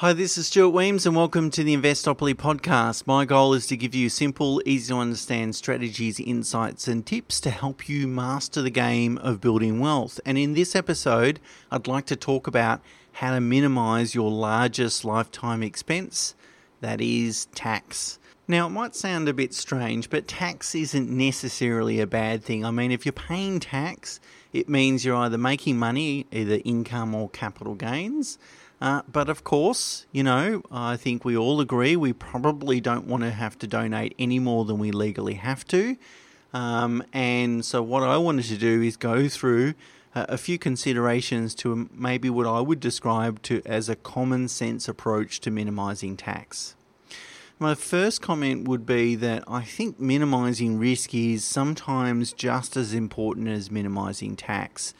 Hi, this is Stuart Wemyss, and welcome to the Investopoly podcast. My goal is to give you simple, easy to understand strategies, insights, and tips to help you master the game of building wealth. And in this episode, I'd like to talk about how to minimize your largest lifetime expense that is, tax. Now, it might sound a bit strange, but tax isn't necessarily a bad thing. I mean, if you're paying tax, it means you're either making money, either income or capital gains uh, but of course, you know, I think we all agree we probably don't want to have to donate any more than we legally have to. Um, and so, what I wanted to do is go through uh, a few considerations to maybe what I would describe to as a common sense approach to minimizing tax. My first comment would be that I think minimizing risk is sometimes just as important as minimizing tax.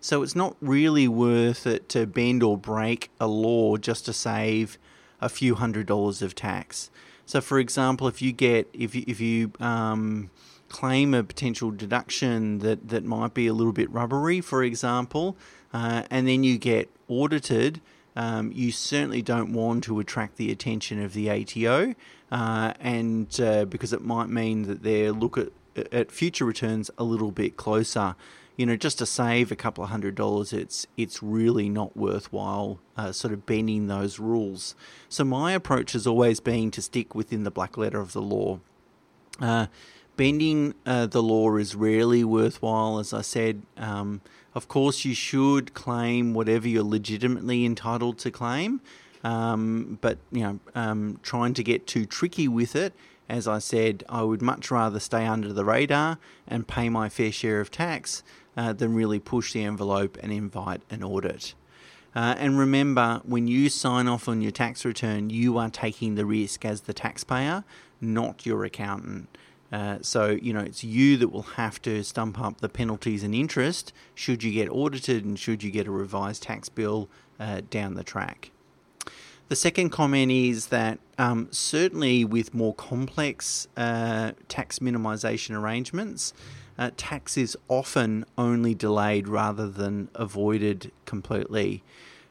So it's not really worth it to bend or break a law just to save a few hundred dollars of tax. So, for example, if you get if you, if you um, claim a potential deduction that that might be a little bit rubbery, for example, uh, and then you get audited. Um, you certainly don't want to attract the attention of the ATO, uh, and uh, because it might mean that they look at at future returns a little bit closer you know, just to save a couple of hundred dollars, it's it's really not worthwhile uh, sort of bending those rules. So my approach has always been to stick within the black letter of the law. Bending uh, the law is rarely worthwhile, as I said. Um, of course, you should claim whatever you're legitimately entitled to claim, um, but you know, um, trying to get too tricky with it as I said, I would much rather stay under the radar and pay my fair share of tax uh, than really push the envelope and invite an audit. Uh, and remember, when you sign off on your tax return, you are taking the risk as the taxpayer, not your accountant. Uh, so, you know, it's you that will have to stump up the penalties and interest should you get audited and should you get a revised tax bill uh, down the track. The second comment is that um, certainly with more complex uh, tax minimisation arrangements, uh, tax is often only delayed rather than avoided completely.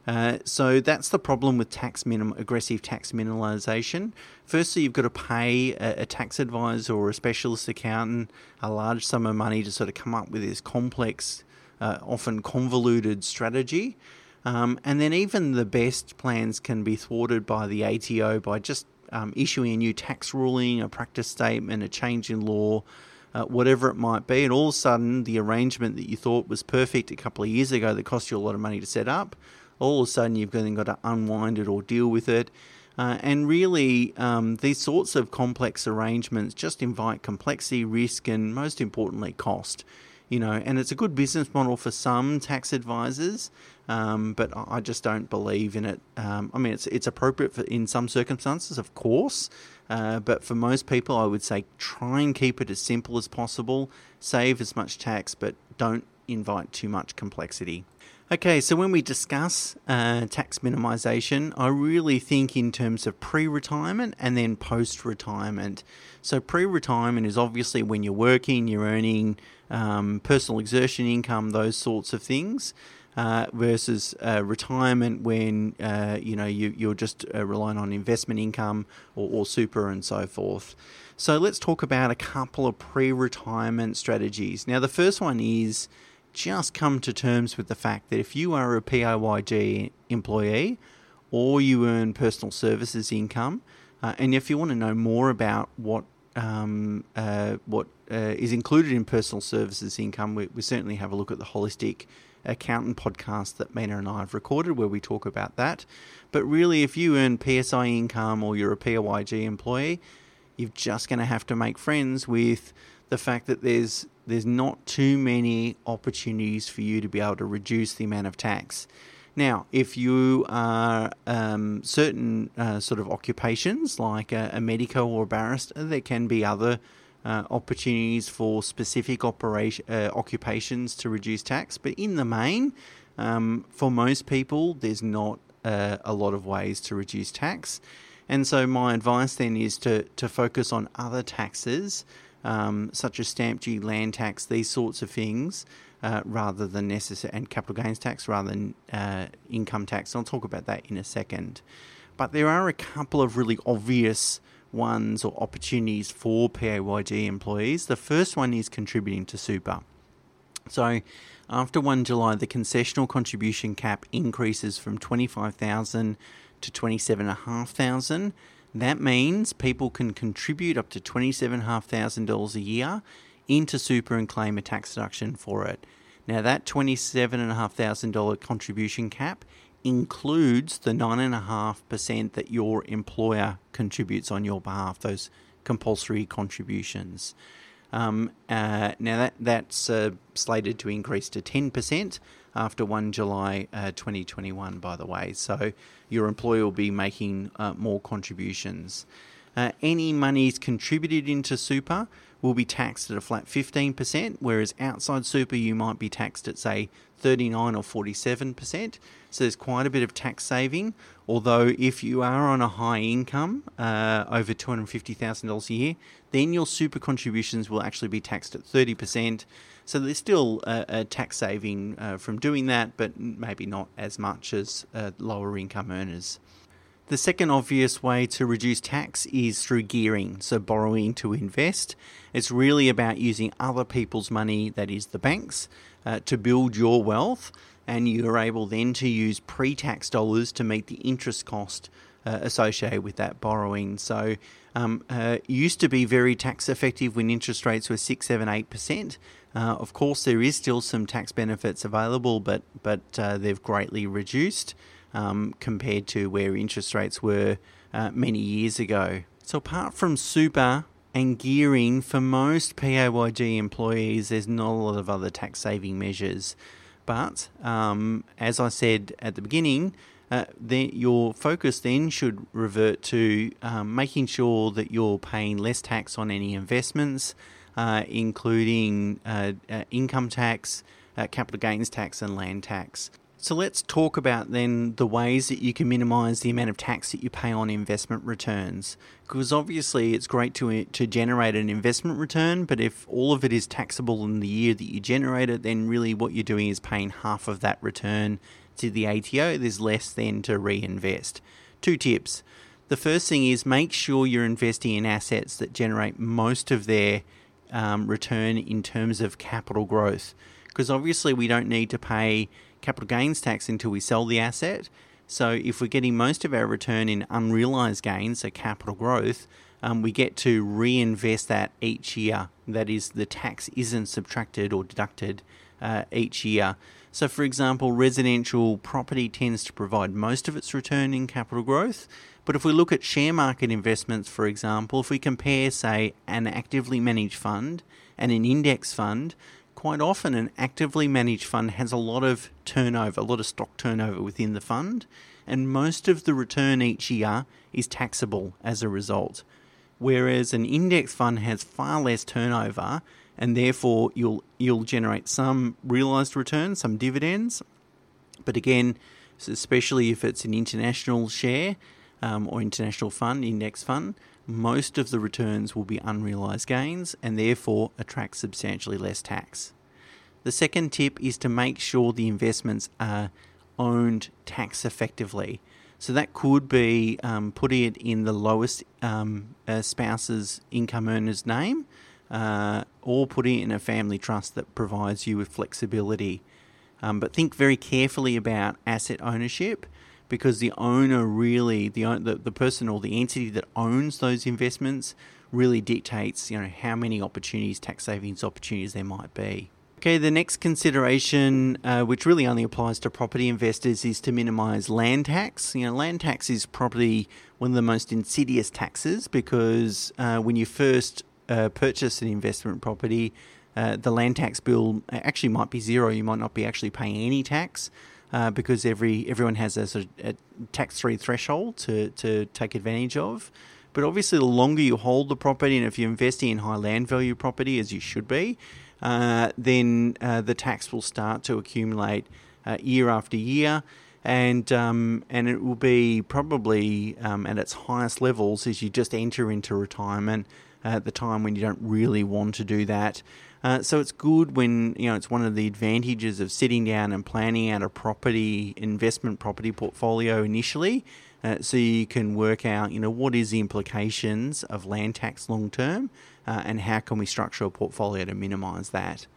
Uh, so that's the problem with tax minim- aggressive tax minimalisation. Firstly, you've got to pay a, a, tax advisor or a specialist accountant a large sum of money to sort of come up with this complex, uh, often convoluted strategy. Um, and then even the best plans can be thwarted by the ATO by just um, issuing a new tax ruling, a practice statement, a change in law, uh, whatever it might be, and all of a sudden the arrangement that you thought was perfect a couple of years ago that cost you a lot of money to set up, all of a sudden you've then got to unwind it or deal with it. Uh, and really, um, these sorts of complex arrangements just invite complexity, risk, and most importantly, cost. You know, and it's a good business model for some tax advisors, um, but I just don't believe in it. Um, I mean, it's it's appropriate for in some circumstances, of course, uh, but for most people, I would say try and keep it as simple as possible. Save as much tax, but don't invite too much complexity. Okay, so when we discuss uh, tax minimisation, I really think in terms of pre retirement and then post retirement. So, pre retirement is obviously when you're working, you're earning um, personal exertion income, those sorts of things uh, versus uh, retirement when uh, you know you, you're just uh, relying on investment income or, or, super and so forth. So let's talk about a couple of pre-retirement strategies. Now the first one is just come to terms with the fact that if you are a PAYG employee or you earn personal services income, uh, and if you want to know more about what um, uh, what is included in personal services income, we, we certainly have a look at the holistic accountant podcast that Mina and I have recorded where we talk about that. But really, if you earn PSI income or you're a PAYG employee, you're just going to have to make friends with the fact that there's there's not too many opportunities for you to be able to reduce the amount of tax. Now, if you are um, certain uh, sort of occupations like a, a medico or a barrister, there can be other uh, opportunities for specific operation, uh, occupations to reduce tax. But in the main, um, for most people, there's not uh, a lot of ways to reduce tax. And so, my advice then is to, to focus on other taxes, um, such as stamp duty, land tax, these sorts of things, uh, rather than necessary, and capital gains tax rather than uh, income tax. And I'll talk about that in a second. But there are a couple of really obvious ones or opportunities for PAYG employees. The first one is contributing to super. So, after 1 July, the concessional contribution cap increases from 25,000 to 27,500. That means people can contribute up to $27,500 a year into super and claim a tax deduction for it. Now, that $27,500 contribution cap includes the 9.5% that your employer contributes on your behalf, those compulsory contributions. Um, uh, now, that, that's uh, slated to increase to 10% after 1 July uh, 2021, by the way. So, your employer will be making uh, more contributions. Uh, any monies contributed into super will be taxed at a flat 15%, whereas outside super you might be taxed at, say, 39 or 47%. So there's quite a bit of tax saving. Although, if you are on a high income, uh, over $250,000 a year, then your super contributions will actually be taxed at 30%. So there's still a, a tax saving uh, from doing that, but maybe not as much as uh, lower income earners. The second obvious way to reduce tax is through gearing, so borrowing to invest. It's really about using other people's money, that is the banks, uh, to build your wealth, and you're able then to use pre tax dollars to meet the interest cost uh, associated with that borrowing. So, um, uh, used to be very tax effective when interest rates were six, seven, eight percent. Uh, of course, there is still some tax benefits available, but but uh, they've greatly reduced um, compared to where interest rates were uh, many years ago. So, apart from super and gearing, for most PAYG employees, there's not a lot of other tax saving measures. But um, as I said at the beginning, uh, your focus then should revert to um, making sure that you're paying less tax on any investments, uh, including uh, uh income tax, uh, capital gains tax, and land tax. So let's talk about then the ways that you can minimize the amount of tax that you pay on investment returns. Because obviously it's great to to generate an investment return, but if all of it is taxable in the year that you generate it, then really what you're doing is paying half of that return to the ATO. There's less then to reinvest. Two tips. The first thing is make sure you're investing in assets that generate most of their um, return in terms of capital growth. Because obviously we don't need to pay capital gains tax until we sell the asset. So if we're getting most of our return in unrealized gains, so capital growth, um, we get to reinvest that each year. That is, the tax isn't subtracted or deducted uh, each year. So, for example, residential property tends to provide most of its return in capital growth. But if we look at share market investments, for example, if we compare, say, an actively managed fund and an index fund, quite often an actively managed fund has a lot of turnover, a lot of stock turnover within the fund, and most of the return each year is taxable as a result. Whereas an index fund has far less turnover, and therefore you'll you'll generate some realized returns, some dividends. But again, especially if it's an international share um, or international fund, index fund, most of the returns will be unrealized gains and therefore attract substantially less tax. The second tip is to make sure the investments are owned tax effectively. So that could be um, putting it in the lowest um, uh, spouse's income earner's name uh, or putting it in a family trust that provides you with flexibility. Um, but think very carefully about asset ownership because the owner really the, the the person or the entity that owns those investments really dictates you know how many opportunities tax savings opportunities there might be. Okay, the next consideration, uh, which really only applies to property investors, is to minimise land tax. You know, land tax is probably one of the most insidious taxes because uh, when you first uh, purchase an investment property, uh, the land tax bill actually might be zero. You might not be actually paying any tax uh, because every everyone has a, a tax-free threshold to, to take advantage of. But obviously, the longer you hold the property, and if you're investing in high land value property, as you should be, uh, then uh, the tax will start to accumulate uh, year after year. And um, and it will be probably um, at its highest levels as you just enter into retirement at the time when you don't really want to do that. Uh, so it's good when you know it's one of the advantages of sitting down and planning out a property investment property portfolio initially. Uh, so you can work out, you know, what is the implications of land tax long term, uh, and how can we structure a portfolio to minimise that.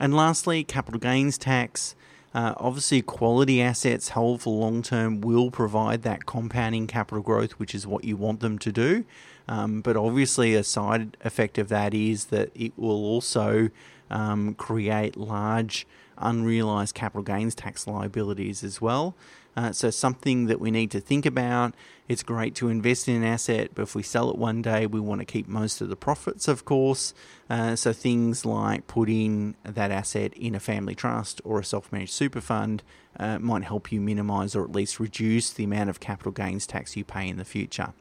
And lastly, capital gains tax. Uh, obviously, quality assets held for long term will provide that compounding capital growth, which is what you want them to do. Um, but obviously, a side effect of that is that it will also um, create large unrealized capital gains tax liabilities as well. Uh, so, something that we need to think about. It's great to invest in an asset, but if we sell it one day, we want to keep most of the profits, of course. Uh, so, things like putting that asset in a family trust or a self managed super fund uh, might help you minimize or at least reduce the amount of capital gains tax you pay in the future.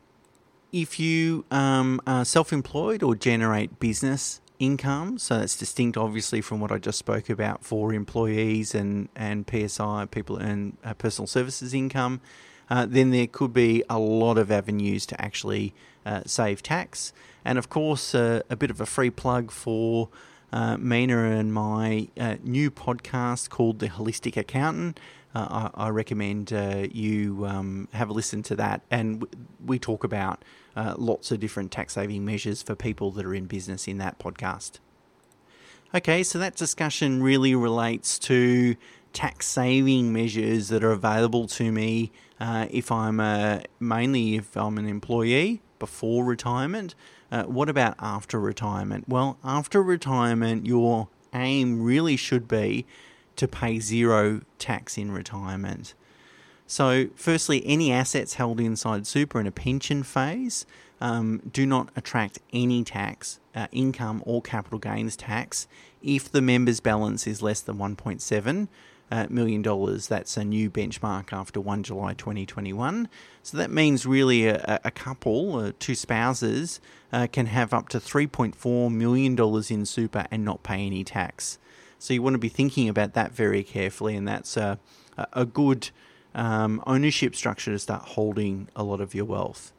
If you um, are self employed or generate business income. So that's distinct, obviously, from what I just spoke about for employees and, and PSI, people earn uh, personal services income. Uh, then there could be a lot of avenues to actually uh, save tax. And of course, uh, a bit of a free plug for uh, Mina and my uh, new podcast called The Holistic Accountant. I, I, recommend you um, have a listen to that. And we talk about uh, lots of different tax saving measures for people that are in business in that podcast. Okay, so that discussion really relates to tax saving measures that are available to me uh, if I'm a, mainly if I'm an employee before retirement. Uh, what about after retirement? Well, after retirement, your aim really should be to pay zero tax in retirement. So, firstly, any assets held inside super in a pension phase um, do not attract any tax, uh, income or capital gains tax, if the member's balance is less than 1.7 uh, million dollars. That's a new benchmark after 1 July 2021. So that means really a, a couple, uh, two spouses, uh, can have up to 3.4 million dollars in super and not pay any tax. So you want to be thinking about that very carefully, and that's a, a good um, ownership structure to start holding a lot of your wealth.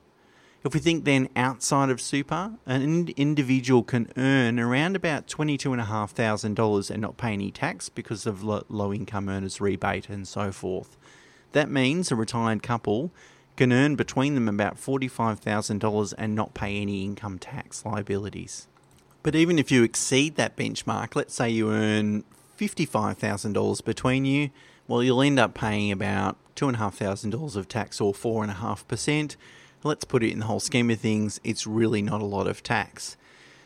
If we think then outside of super, an individual can earn around about $22,500 and not pay any tax because of low income earners rebate and so forth. That means a retired couple can earn between them about $45,000 and not pay any income tax liabilities. But even if you exceed that benchmark, let's say you earn $55,000 between you, well, you'll end up paying about $2,500 of tax or 4.5%. Let's put it in the whole scheme of things, it's really not a lot of tax.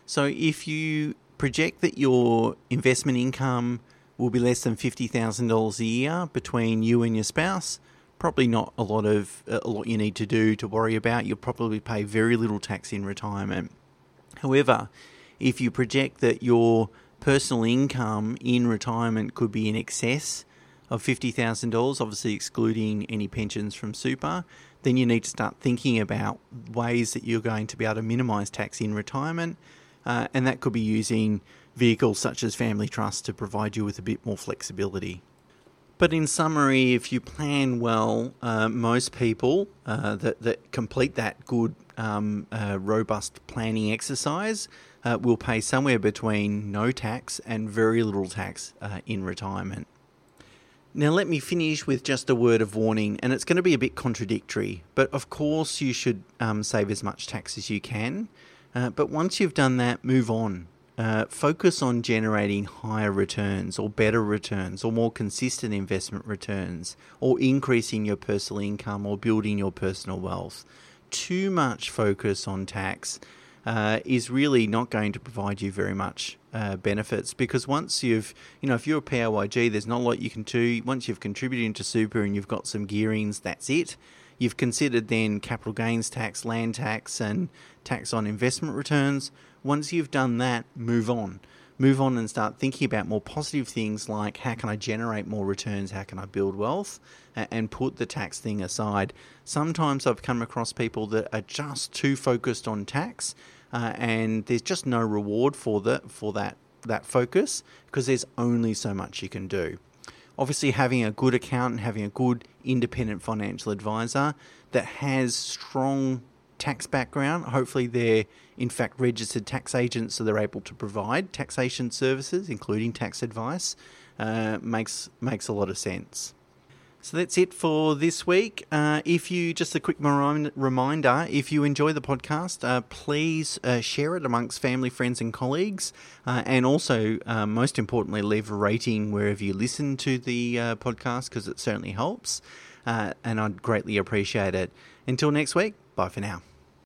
So if you project that your investment income will be less than $50,000 a year between you and your spouse, probably not a lot of a lot you need to do to worry about. You'll probably pay very little tax in retirement. However, if you project that your personal income in retirement could be in excess of $50,000, obviously excluding any pensions from super, then you need to start thinking about ways that you're going to be able to minimize tax in retirement. Uh, and that could be using vehicles such as family trust to provide you with a bit more flexibility. But in summary, if you plan well, uh, most people uh, that, that complete that good, um, uh, robust planning exercise uh, will pay somewhere between no tax and very little tax uh, in retirement. Now, let me finish with just a word of warning, and it's going to be a bit contradictory, but of course, you should um, save as much tax as you can. Uh, but once you've done that, move on. Uh, focus on generating higher returns or better returns or more consistent investment returns or increasing your personal income or building your personal wealth. Too much focus on tax uh, is really not going to provide you very much uh, benefits because once you've, you know, if you're a PAYG, there's not a lot you can do. Once you've contributed into super and you've got some gearings, that's it. You've considered then capital gains tax, land tax, and tax on investment returns. Once you've done that, move on. Move on and start thinking about more positive things like how can I generate more returns? How can I build wealth? And put the tax thing aside. Sometimes I've come across people that are just too focused on tax uh, and there's just no reward for the for that that focus because there's only so much you can do. Obviously, having a good accountant, having a good independent financial advisor that has strong tax background. Hopefully, they're in fact registered tax agents, so they're able to provide taxation services, including tax advice. Uh, makes makes a lot of sense. So that's it for this week. Uh, if you, just a quick reminder, if you enjoy the podcast, uh, please uh, share it amongst family, friends, and colleagues. Uh, and also, uh, most importantly, leave a rating wherever you listen to the uh, podcast because it certainly helps. and I'd greatly appreciate it. Until next week, bye for now.